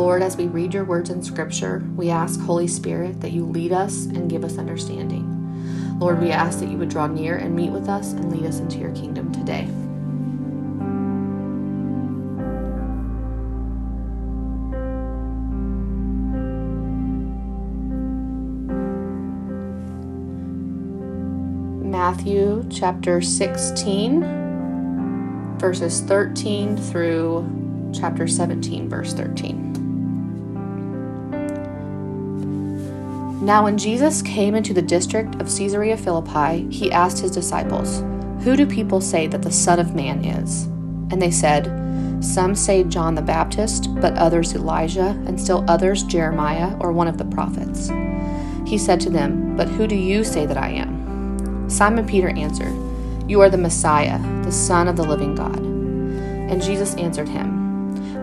Lord, as we read your words in Scripture, we ask, Holy Spirit, that you lead us and give us understanding. Lord, we ask that you would draw near and meet with us and lead us into your kingdom today. Matthew chapter 16, verses 13 through chapter 17, verse 13. Now, when Jesus came into the district of Caesarea Philippi, he asked his disciples, Who do people say that the Son of Man is? And they said, Some say John the Baptist, but others Elijah, and still others Jeremiah or one of the prophets. He said to them, But who do you say that I am? Simon Peter answered, You are the Messiah, the Son of the living God. And Jesus answered him,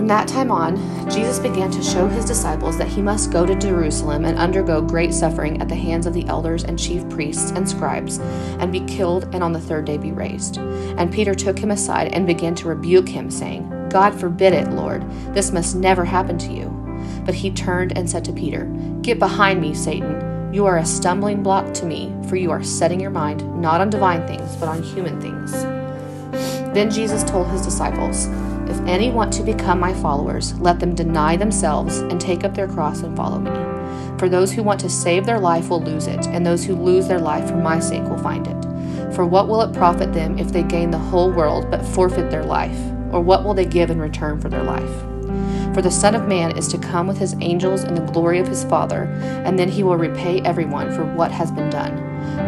From that time on, Jesus began to show his disciples that he must go to Jerusalem and undergo great suffering at the hands of the elders and chief priests and scribes, and be killed, and on the third day be raised. And Peter took him aside and began to rebuke him, saying, God forbid it, Lord, this must never happen to you. But he turned and said to Peter, Get behind me, Satan. You are a stumbling block to me, for you are setting your mind not on divine things, but on human things. Then Jesus told his disciples, if any want to become my followers, let them deny themselves and take up their cross and follow me. For those who want to save their life will lose it, and those who lose their life for my sake will find it. For what will it profit them if they gain the whole world but forfeit their life? Or what will they give in return for their life? For the Son of Man is to come with his angels in the glory of his Father, and then he will repay everyone for what has been done.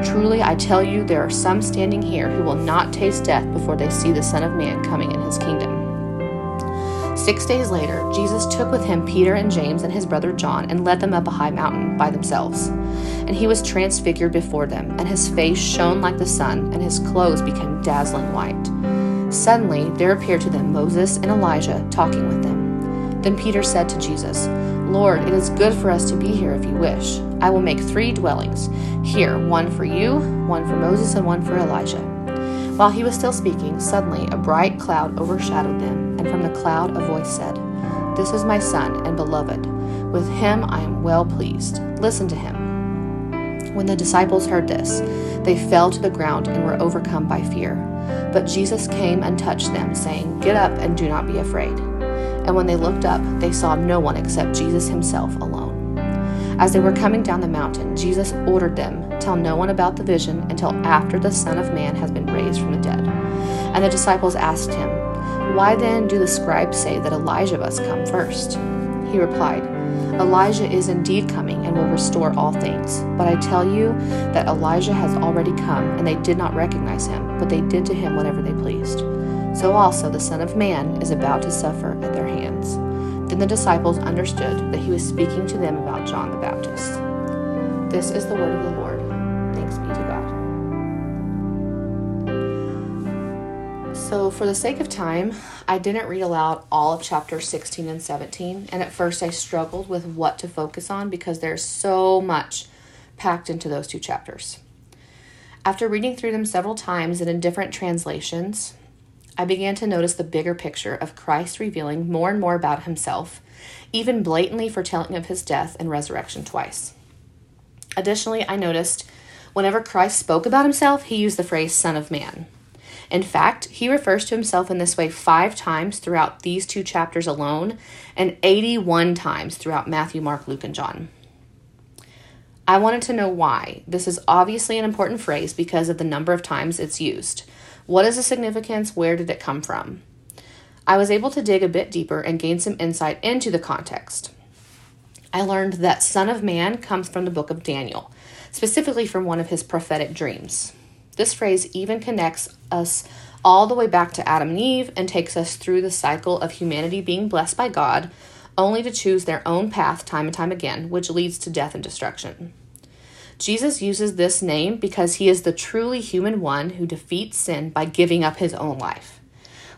Truly, I tell you, there are some standing here who will not taste death before they see the Son of Man coming in his kingdom. Six days later, Jesus took with him Peter and James and his brother John and led them up a high mountain by themselves. And he was transfigured before them, and his face shone like the sun, and his clothes became dazzling white. Suddenly there appeared to them Moses and Elijah talking with them. Then Peter said to Jesus, Lord, it is good for us to be here if you wish. I will make three dwellings here one for you, one for Moses, and one for Elijah. While he was still speaking, suddenly a bright cloud overshadowed them, and from the cloud a voice said, This is my Son and beloved. With him I am well pleased. Listen to him. When the disciples heard this, they fell to the ground and were overcome by fear. But Jesus came and touched them, saying, Get up and do not be afraid. And when they looked up, they saw no one except Jesus himself alone. As they were coming down the mountain, Jesus ordered them, Tell no one about the vision until after the Son of Man has been raised from the dead. And the disciples asked him, Why then do the scribes say that Elijah must come first? He replied, Elijah is indeed coming and will restore all things. But I tell you that Elijah has already come, and they did not recognize him, but they did to him whatever they pleased. So also the Son of Man is about to suffer at their hands. Then the disciples understood that he was speaking to them about John the Baptist. This is the word of the Lord. So, for the sake of time, I didn't read aloud all of chapters 16 and 17, and at first I struggled with what to focus on because there's so much packed into those two chapters. After reading through them several times and in different translations, I began to notice the bigger picture of Christ revealing more and more about himself, even blatantly foretelling of his death and resurrection twice. Additionally, I noticed whenever Christ spoke about himself, he used the phrase Son of Man. In fact, he refers to himself in this way five times throughout these two chapters alone, and 81 times throughout Matthew, Mark, Luke, and John. I wanted to know why. This is obviously an important phrase because of the number of times it's used. What is the significance? Where did it come from? I was able to dig a bit deeper and gain some insight into the context. I learned that Son of Man comes from the book of Daniel, specifically from one of his prophetic dreams. This phrase even connects us all the way back to Adam and Eve and takes us through the cycle of humanity being blessed by God, only to choose their own path time and time again, which leads to death and destruction. Jesus uses this name because he is the truly human one who defeats sin by giving up his own life.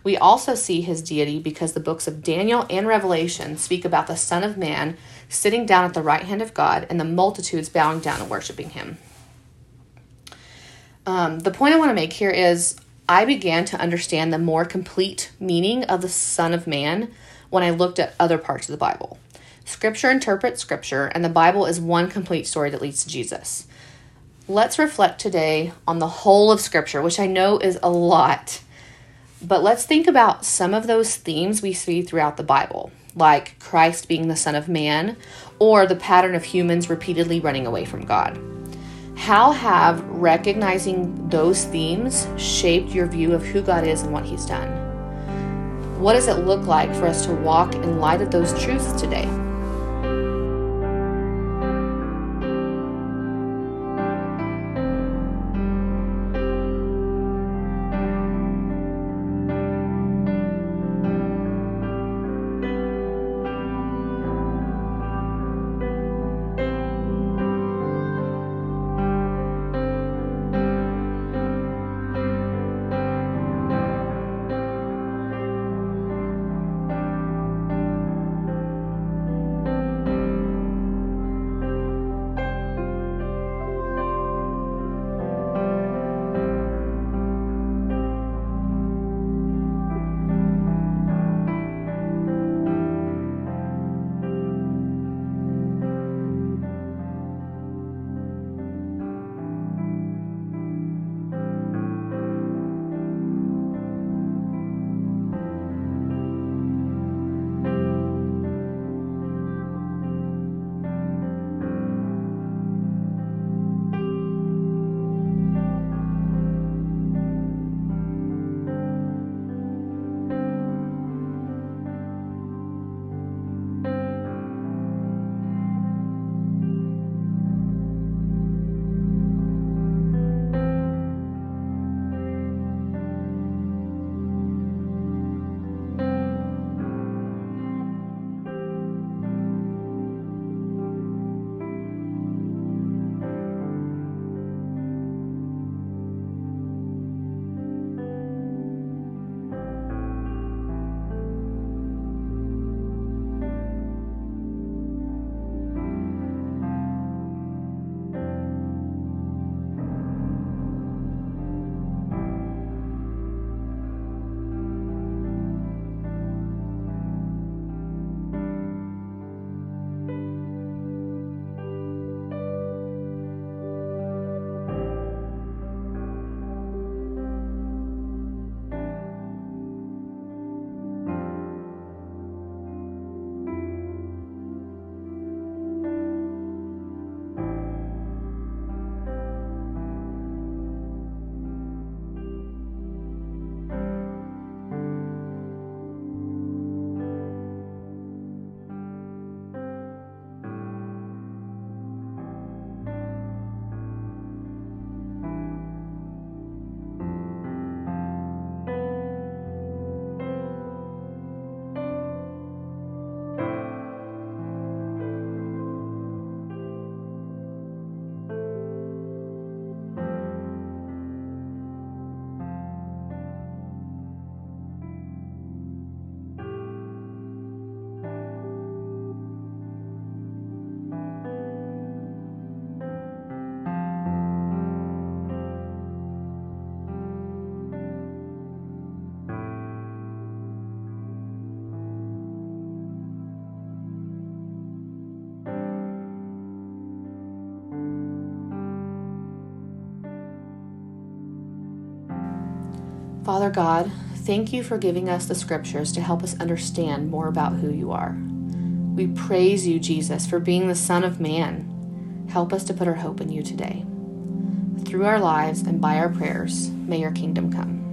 We also see his deity because the books of Daniel and Revelation speak about the Son of Man sitting down at the right hand of God and the multitudes bowing down and worshiping him. Um, the point I want to make here is I began to understand the more complete meaning of the Son of Man when I looked at other parts of the Bible. Scripture interprets Scripture, and the Bible is one complete story that leads to Jesus. Let's reflect today on the whole of Scripture, which I know is a lot. But let's think about some of those themes we see throughout the Bible, like Christ being the Son of Man, or the pattern of humans repeatedly running away from God. How have recognizing those themes shaped your view of who God is and what He's done? What does it look like for us to walk in light of those truths today? Father God, thank you for giving us the scriptures to help us understand more about who you are. We praise you, Jesus, for being the Son of Man. Help us to put our hope in you today. Through our lives and by our prayers, may your kingdom come.